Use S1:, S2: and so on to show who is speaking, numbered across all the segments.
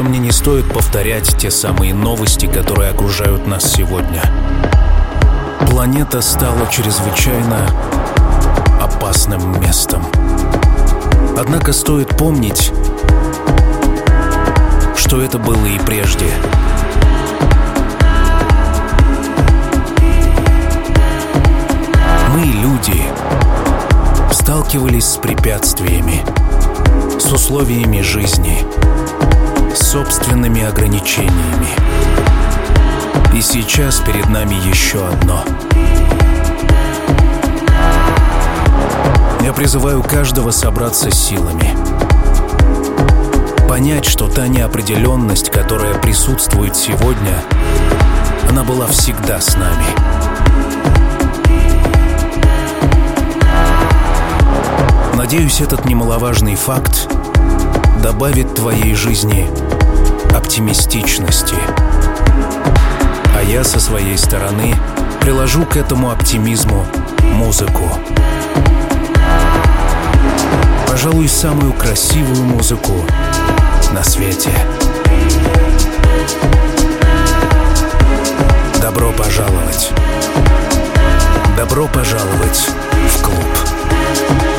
S1: что мне не стоит повторять те самые новости, которые окружают нас сегодня. Планета стала чрезвычайно опасным местом. Однако стоит помнить, что это было и прежде. Мы, люди, сталкивались с препятствиями, с условиями жизни, собственными ограничениями. И сейчас перед нами еще одно. Я призываю каждого собраться силами. Понять, что та неопределенность, которая присутствует сегодня, она была всегда с нами. Надеюсь, этот немаловажный факт добавит твоей жизни оптимистичности. А я со своей стороны приложу к этому оптимизму музыку. Пожалуй, самую красивую музыку на свете. Добро пожаловать. Добро пожаловать в клуб.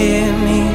S1: Это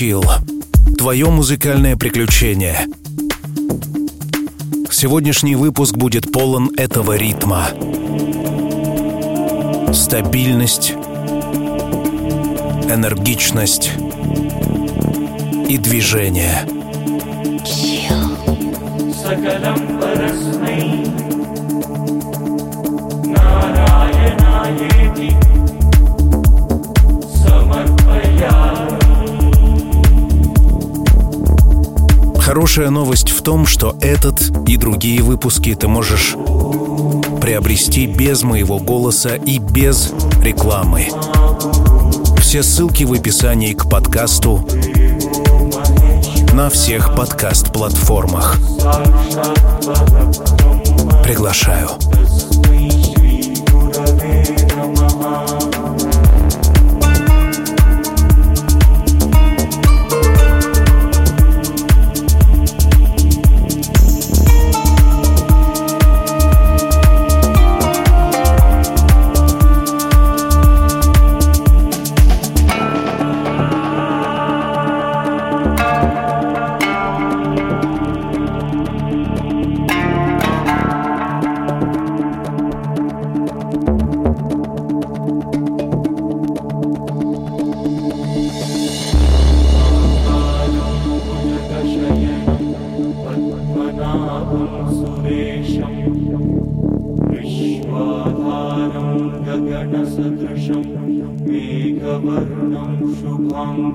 S1: чил. Твое музыкальное приключение. Сегодняшний выпуск будет полон этого ритма. Стабильность, энергичность и движение. Сакалам Хорошая новость в том, что этот и другие выпуски ты можешь
S2: приобрести без моего голоса и без рекламы. Все ссылки в описании к подкасту на всех подкаст-платформах. Приглашаю.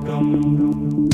S2: dum dum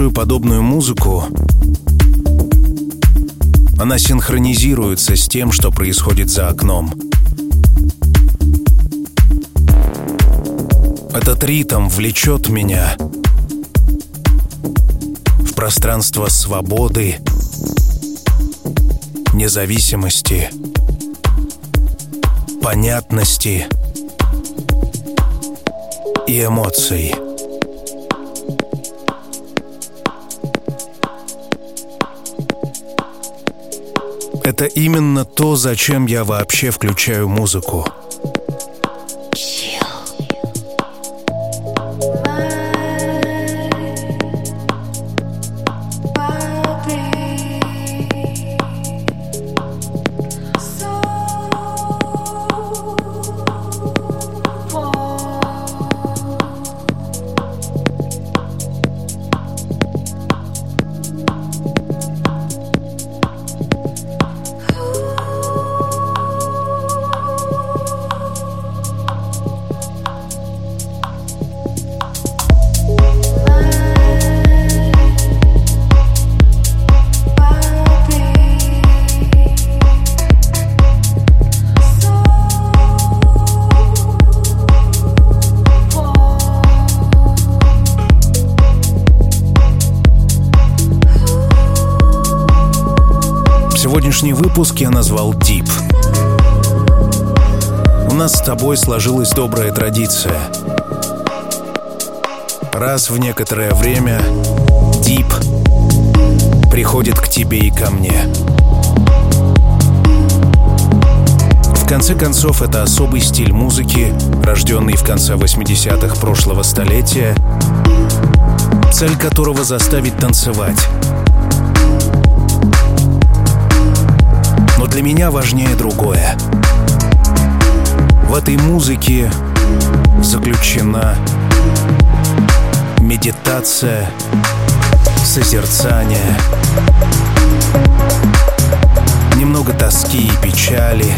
S2: слушаю подобную музыку, она синхронизируется с тем, что происходит за окном. Этот ритм влечет меня в пространство свободы, независимости, понятности и эмоций. Это именно то, зачем я вообще включаю музыку. Выпуск я назвал Deep. У нас с тобой сложилась добрая традиция. Раз в некоторое время Deep приходит к тебе и ко мне. В конце концов, это особый стиль музыки, рожденный в конце 80-х прошлого столетия, цель которого заставить танцевать для меня важнее другое. В этой музыке заключена медитация, созерцание, немного тоски и печали.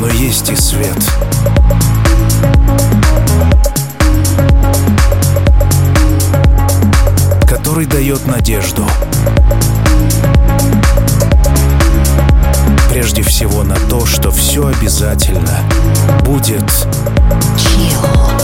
S2: Но есть и свет. Который дает надежду. Прежде всего на то, что все обязательно будет Chill.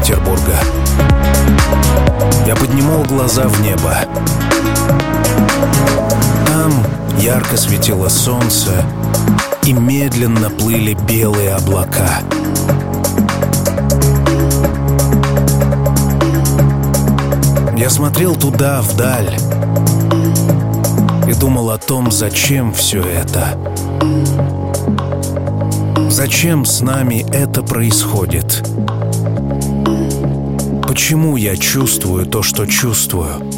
S2: Петербурга. Я поднимал глаза в небо. Там ярко светило солнце, и медленно плыли белые облака. Я смотрел туда, вдаль, и думал о том, зачем все это. Зачем с нами это происходит? Почему я чувствую то, что чувствую?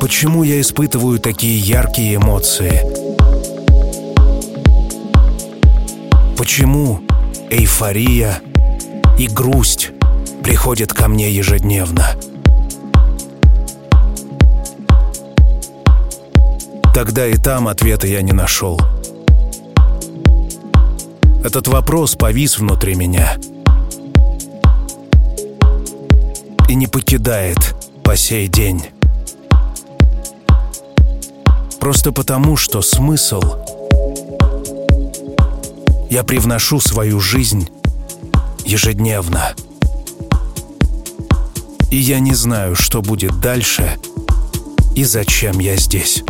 S2: Почему я испытываю такие яркие эмоции? Почему эйфория и грусть приходят ко мне ежедневно? Тогда и там ответа я не нашел. Этот вопрос повис внутри меня не покидает по сей день. Просто потому, что смысл я привношу свою жизнь ежедневно. И я не знаю, что будет дальше и зачем я здесь.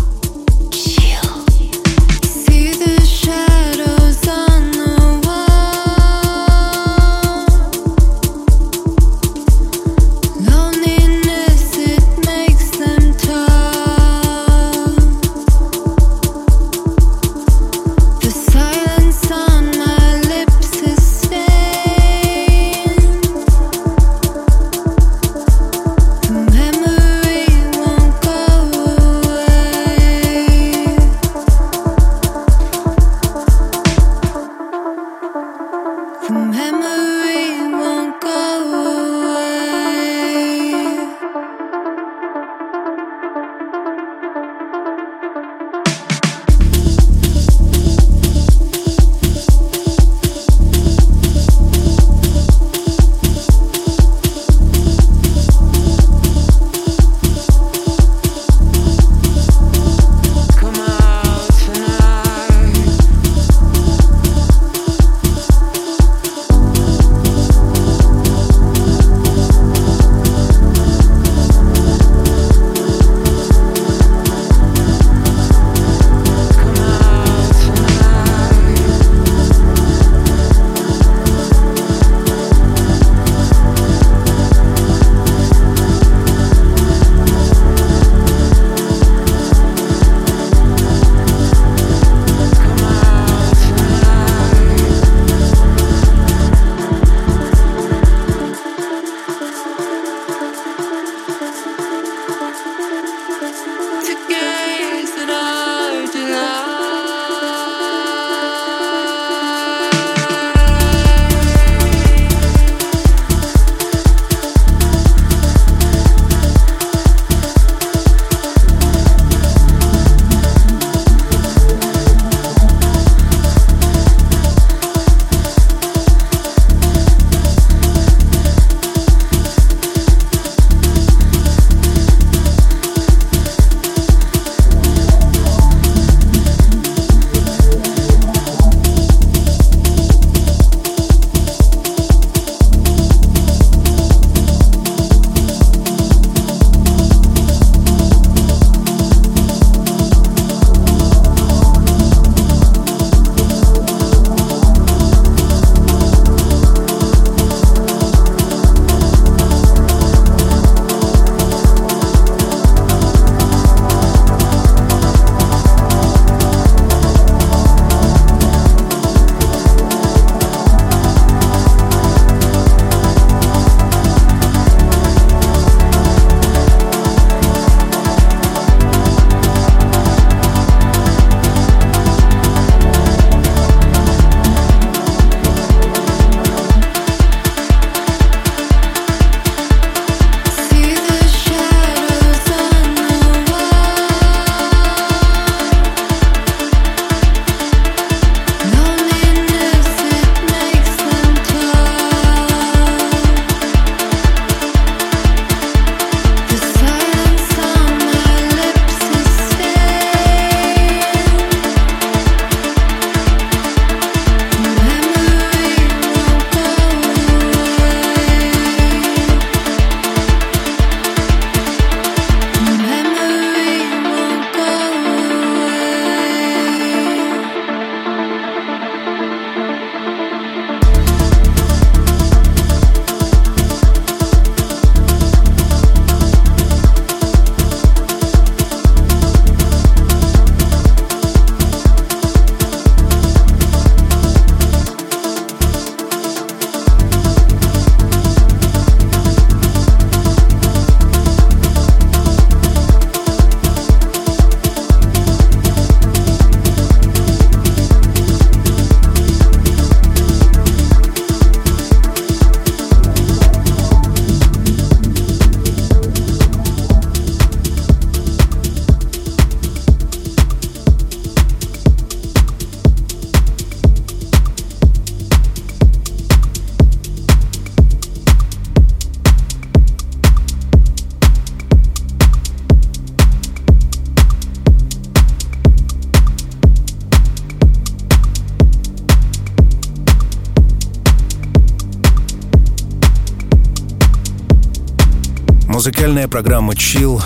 S2: Музыкальная программа Chill.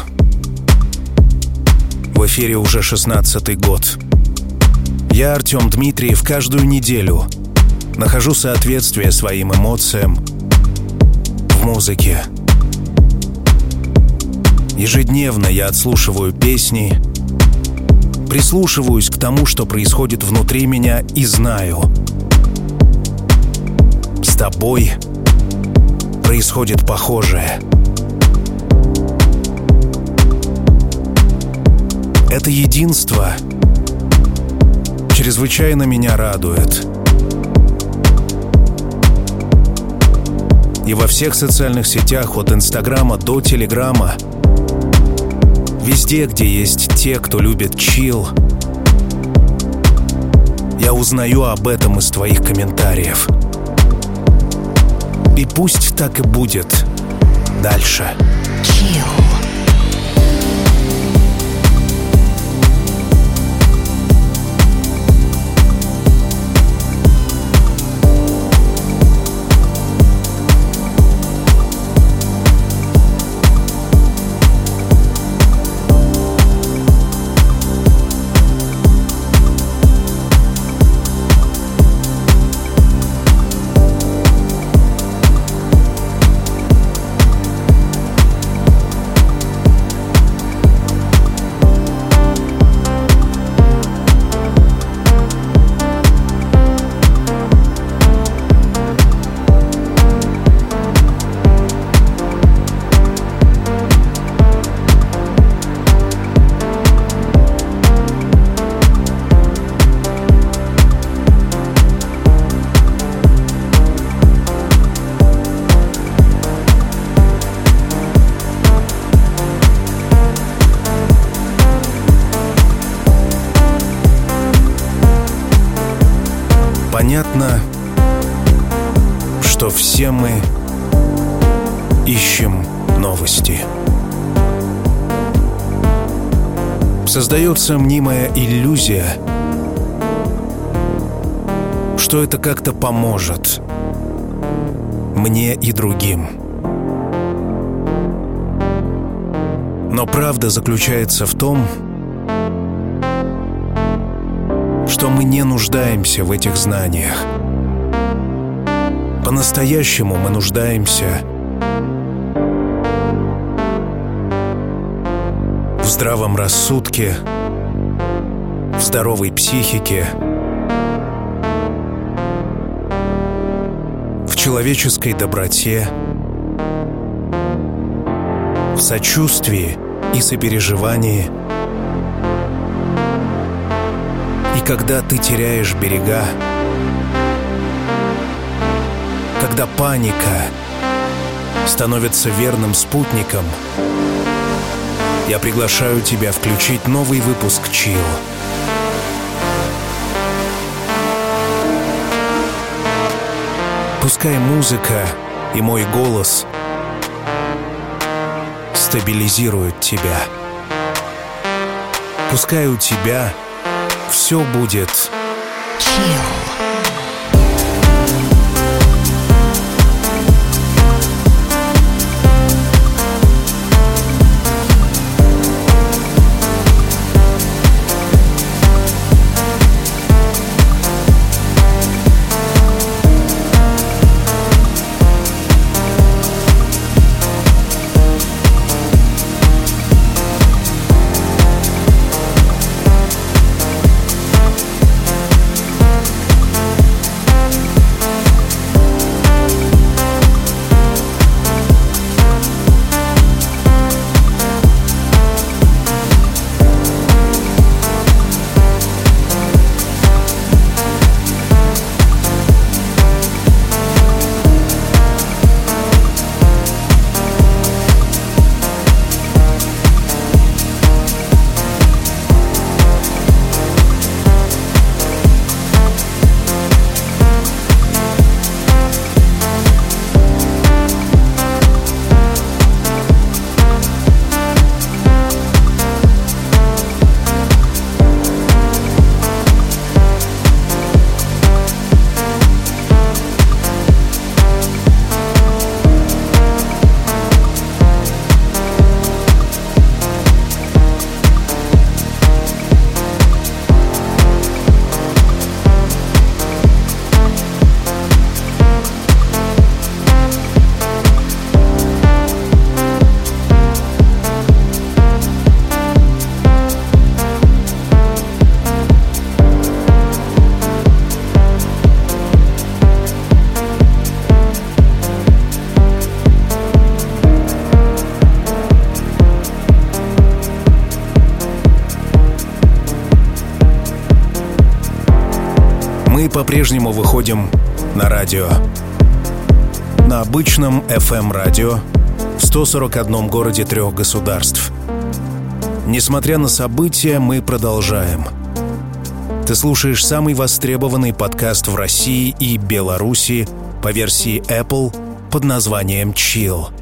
S2: В эфире уже 16 год. Я, Артем Дмитриев, каждую неделю нахожу соответствие своим эмоциям в музыке. Ежедневно я отслушиваю песни, прислушиваюсь к тому, что происходит внутри меня и знаю. С тобой происходит похожее. Это единство чрезвычайно меня радует. И во всех социальных сетях от Инстаграма до Телеграма – Везде, где есть те, кто любит чил, я узнаю об этом из твоих комментариев. И пусть так и будет дальше. Chill. Создается мнимая иллюзия, что это как-то поможет мне и другим. Но правда заключается в том, что мы не нуждаемся в этих знаниях – по-настоящему мы нуждаемся в здравом рассудке, в здоровой психике, в человеческой доброте, в сочувствии и сопереживании. И когда ты теряешь берега, когда паника становится верным спутником, я приглашаю тебя включить новый выпуск «Чил». Пускай музыка и мой голос стабилизируют тебя. Пускай у тебя все будет по-прежнему выходим на радио. На обычном FM-радио в 141 городе трех государств. Несмотря на события, мы продолжаем. Ты слушаешь самый востребованный подкаст в России и Беларуси по версии Apple под названием Chill.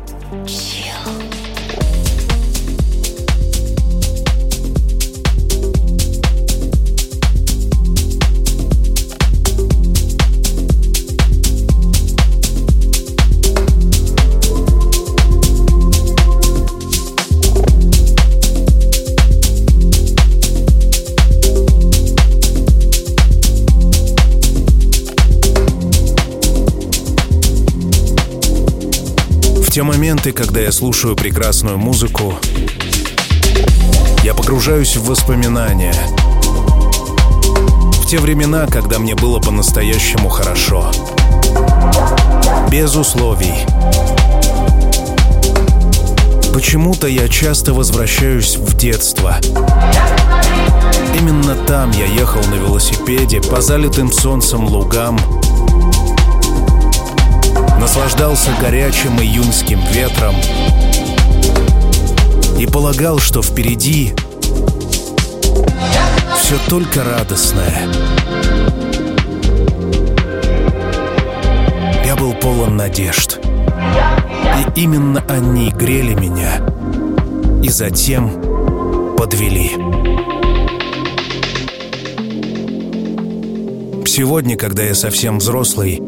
S2: Те моменты, когда я слушаю прекрасную музыку, я погружаюсь в воспоминания. В те времена, когда мне было по-настоящему хорошо. Без условий. Почему-то я часто возвращаюсь в детство. Именно там я ехал на велосипеде по залитым солнцем лугам, наслаждался горячим июньским ветром и полагал, что впереди все только радостное. Я был полон надежд. И именно они грели меня и затем подвели. Сегодня, когда я совсем взрослый,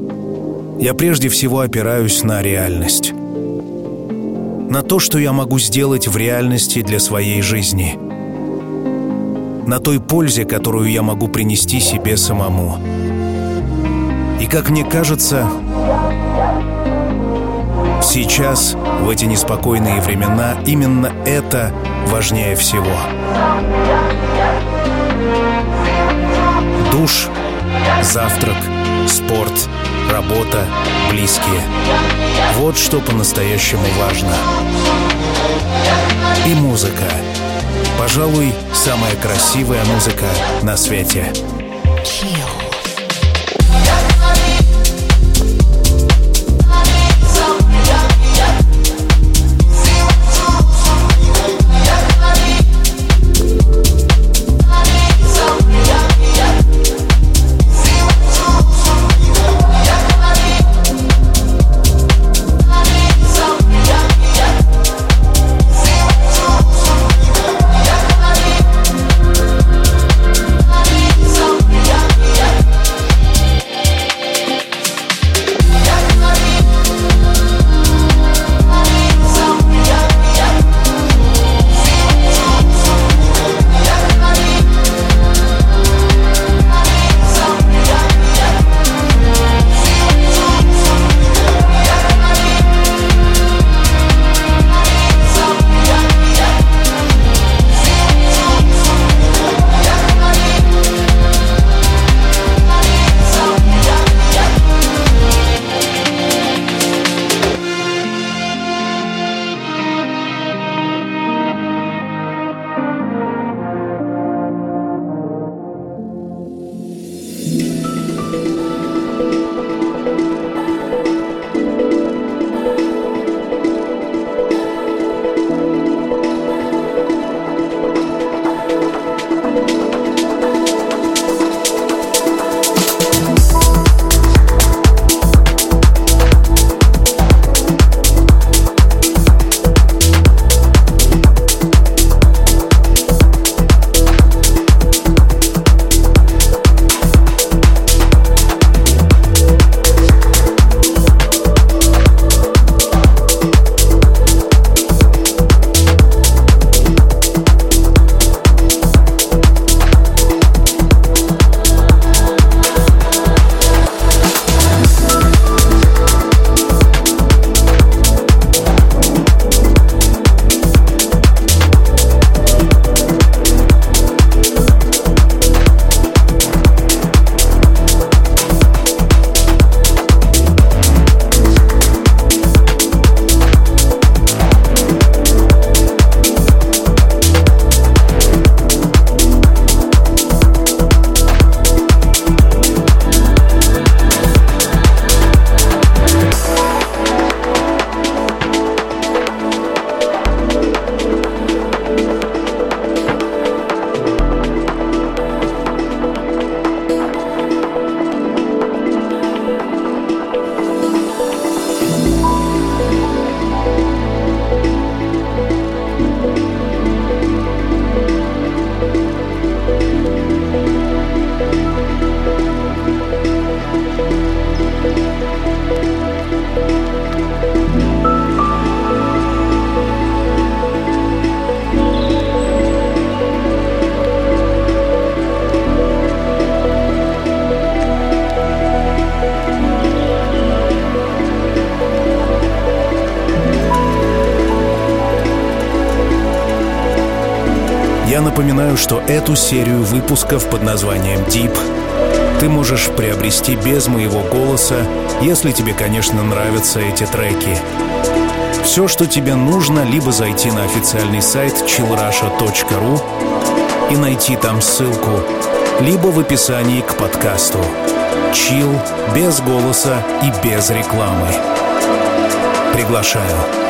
S2: я прежде всего опираюсь на реальность. На то, что я могу сделать в реальности для своей жизни. На той пользе, которую я могу принести себе самому. И как мне кажется, сейчас, в эти неспокойные времена, именно это важнее всего. Душ, завтрак, спорт — работа, близкие. Вот что по-настоящему важно. И музыка. Пожалуй, самая красивая музыка на свете. Chill. Я напоминаю, что эту серию выпусков под названием Deep ты можешь приобрести без моего голоса, если тебе, конечно, нравятся эти треки. Все, что тебе нужно, либо зайти на официальный сайт chillrusha.ru и найти там ссылку, либо в описании к подкасту. Chill без голоса и без рекламы. Приглашаю.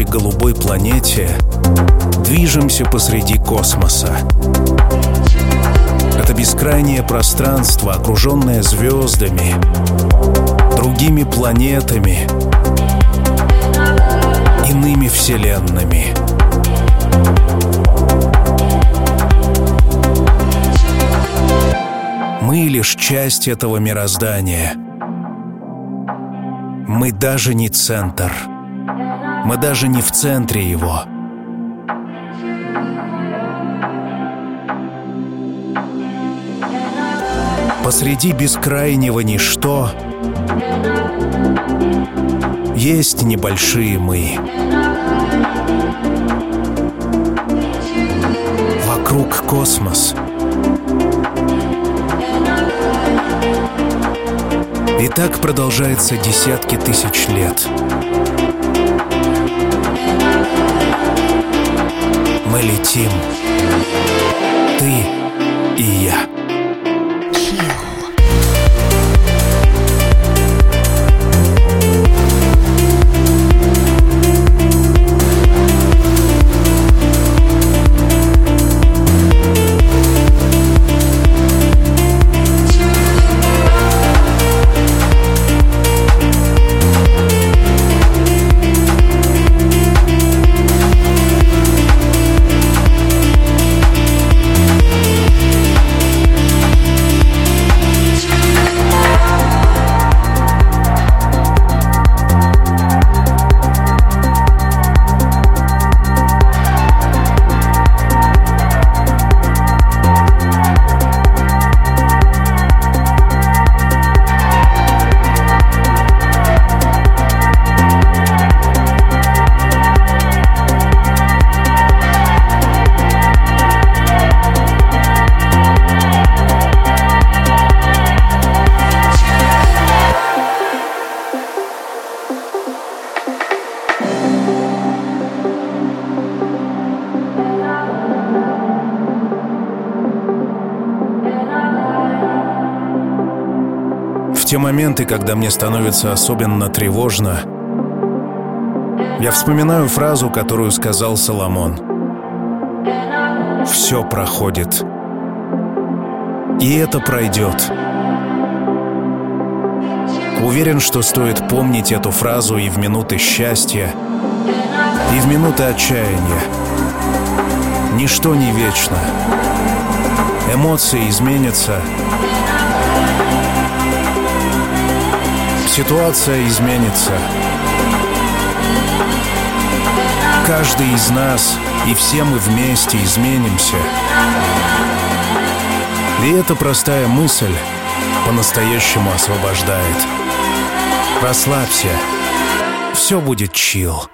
S2: Нашей голубой планете движемся посреди космоса. Это бескрайнее пространство, окруженное звездами, другими планетами, иными вселенными. Мы лишь часть этого мироздания. Мы даже не центр — мы даже не в центре его. Посреди бескрайнего ничто есть небольшие мы. Вокруг космос. И так продолжается десятки тысяч лет. Летим. Ты и я. Моменты, когда мне становится особенно тревожно, я вспоминаю фразу, которую сказал Соломон. «Все проходит. И это пройдет». Уверен, что стоит помнить эту фразу и в минуты счастья, и в минуты отчаяния. Ничто не вечно. Эмоции изменятся. Ситуация изменится. Каждый из нас и все мы вместе изменимся. И эта простая мысль по-настоящему освобождает. Расслабься. Все будет чил.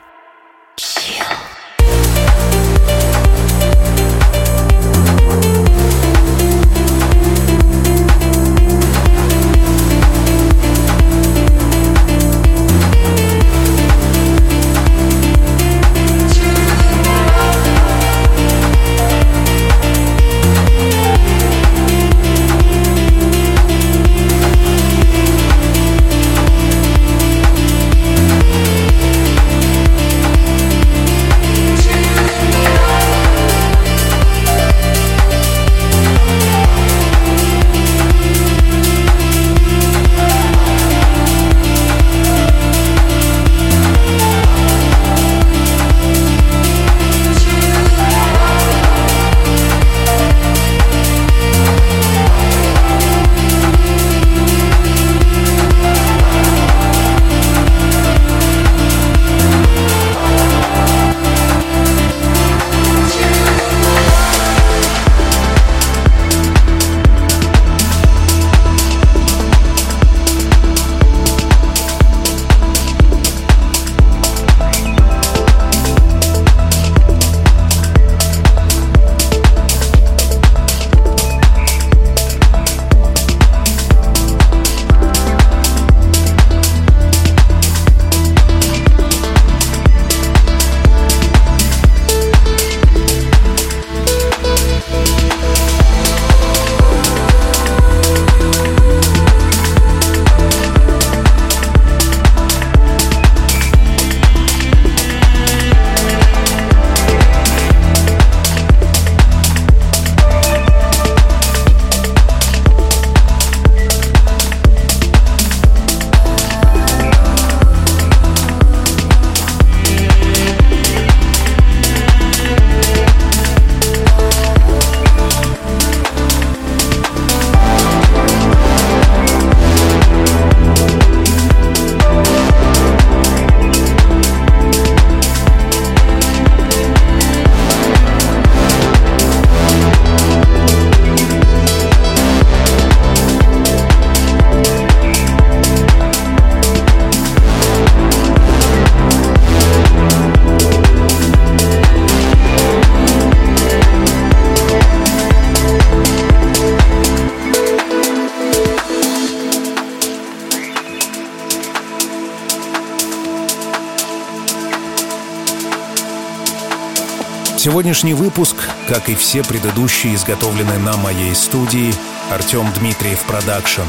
S2: Сегодняшний выпуск, как и все предыдущие, изготовлены на моей студии Артем Дмитриев Production.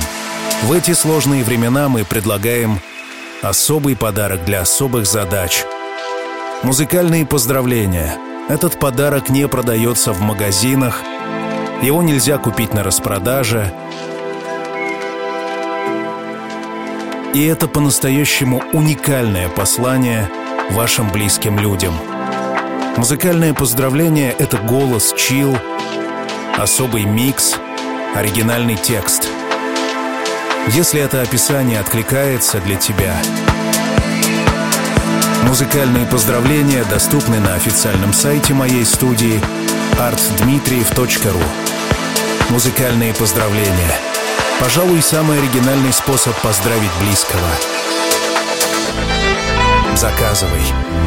S2: В эти сложные времена мы предлагаем особый подарок для особых задач. Музыкальные поздравления. Этот подарок не продается в магазинах, его нельзя купить на распродаже. И это по-настоящему уникальное послание вашим близким людям – Музыкальное поздравление — это голос, чил, особый микс, оригинальный текст. Если это описание откликается для тебя, музыкальные поздравления доступны на официальном сайте моей студии artdmitriev.ru. Музыкальные поздравления. Пожалуй, самый оригинальный способ поздравить близкого. Заказывай.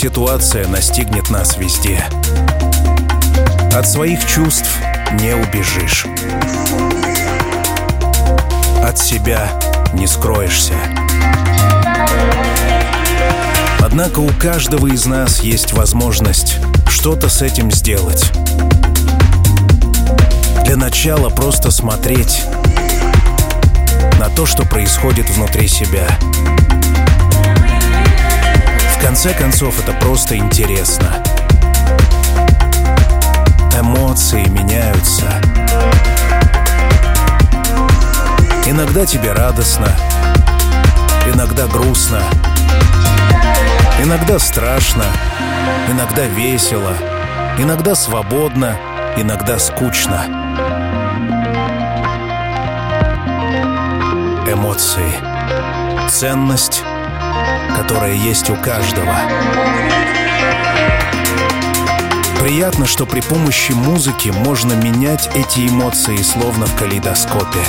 S2: Ситуация настигнет нас везде. От своих чувств не убежишь. От себя не скроешься. Однако у каждого из нас есть возможность что-то с этим сделать. Для начала просто смотреть на то, что происходит внутри себя. В конце концов, это просто интересно. Эмоции меняются. Иногда тебе радостно, иногда грустно, иногда страшно, иногда весело, иногда свободно, иногда скучно. Эмоции. Ценность, которая есть у каждого. Приятно, что при помощи музыки можно менять эти эмоции словно в калейдоскопе.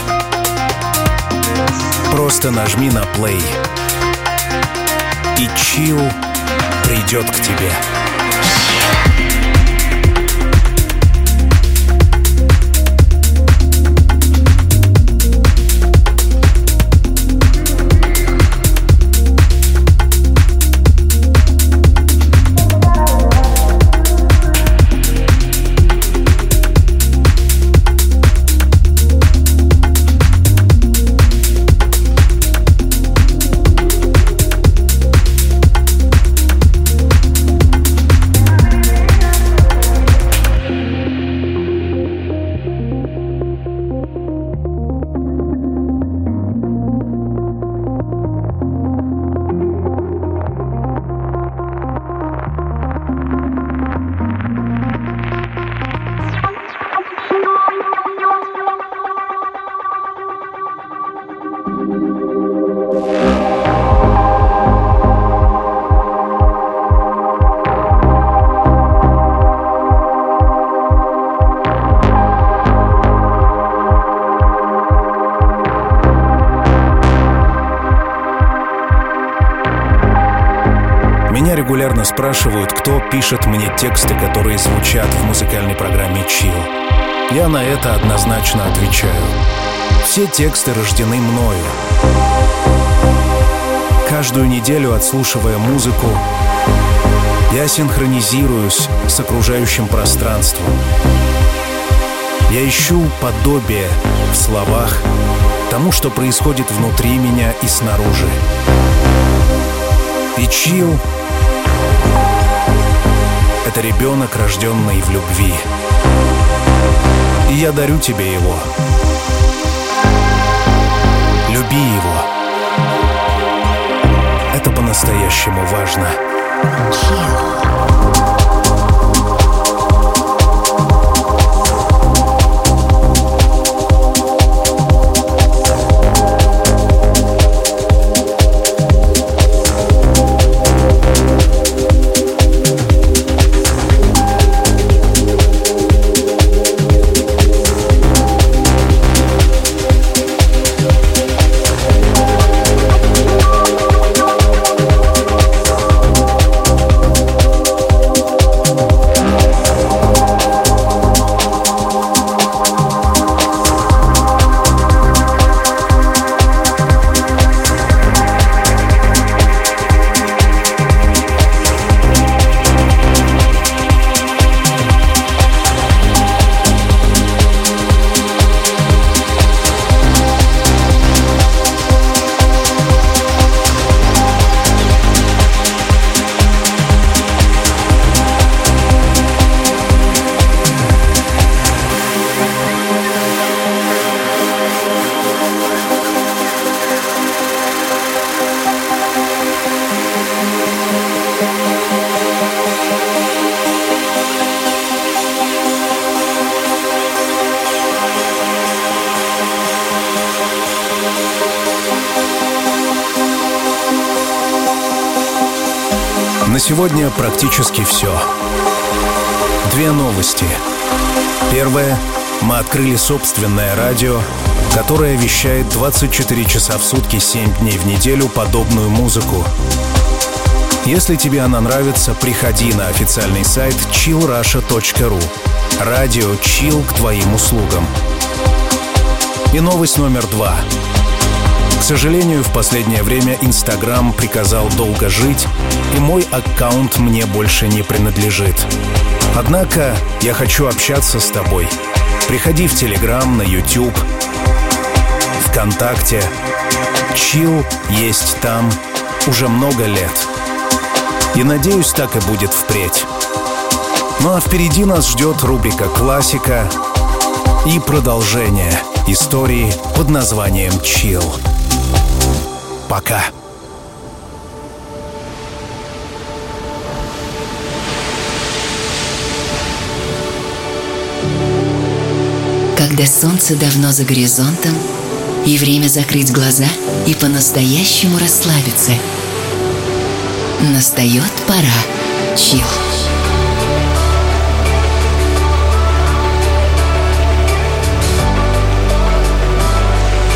S2: Просто нажми на play. И чил придет к тебе. Спрашивают, кто пишет мне тексты, которые звучат в музыкальной программе Chill. Я на это однозначно отвечаю. Все тексты рождены мною. Каждую неделю, отслушивая музыку, я синхронизируюсь с окружающим пространством. Я ищу подобие в словах тому, что происходит внутри меня и снаружи. И чил — это ребенок, рожденный в любви. И я дарю тебе его. Люби его. Это по-настоящему важно. Chill. Сегодня практически все. Две новости. Первое. Мы открыли собственное радио которая вещает 24 часа в сутки 7 дней в неделю подобную музыку. Если тебе она нравится, приходи на официальный сайт chillrusha.ru. Радио Chill к твоим услугам. И новость номер два. К сожалению, в последнее время Инстаграм приказал долго жить, и мой аккаунт мне больше не принадлежит. Однако я хочу общаться с тобой. Приходи в Телеграм, на YouTube, ВКонтакте. Чил есть там уже много лет. И надеюсь, так и будет впредь. Ну а впереди нас ждет рубрика «Классика» и продолжение истории под названием «Чил». Пока.
S3: Когда солнце давно за горизонтом, и время закрыть глаза и по-настоящему расслабиться. Настает пора. Чил.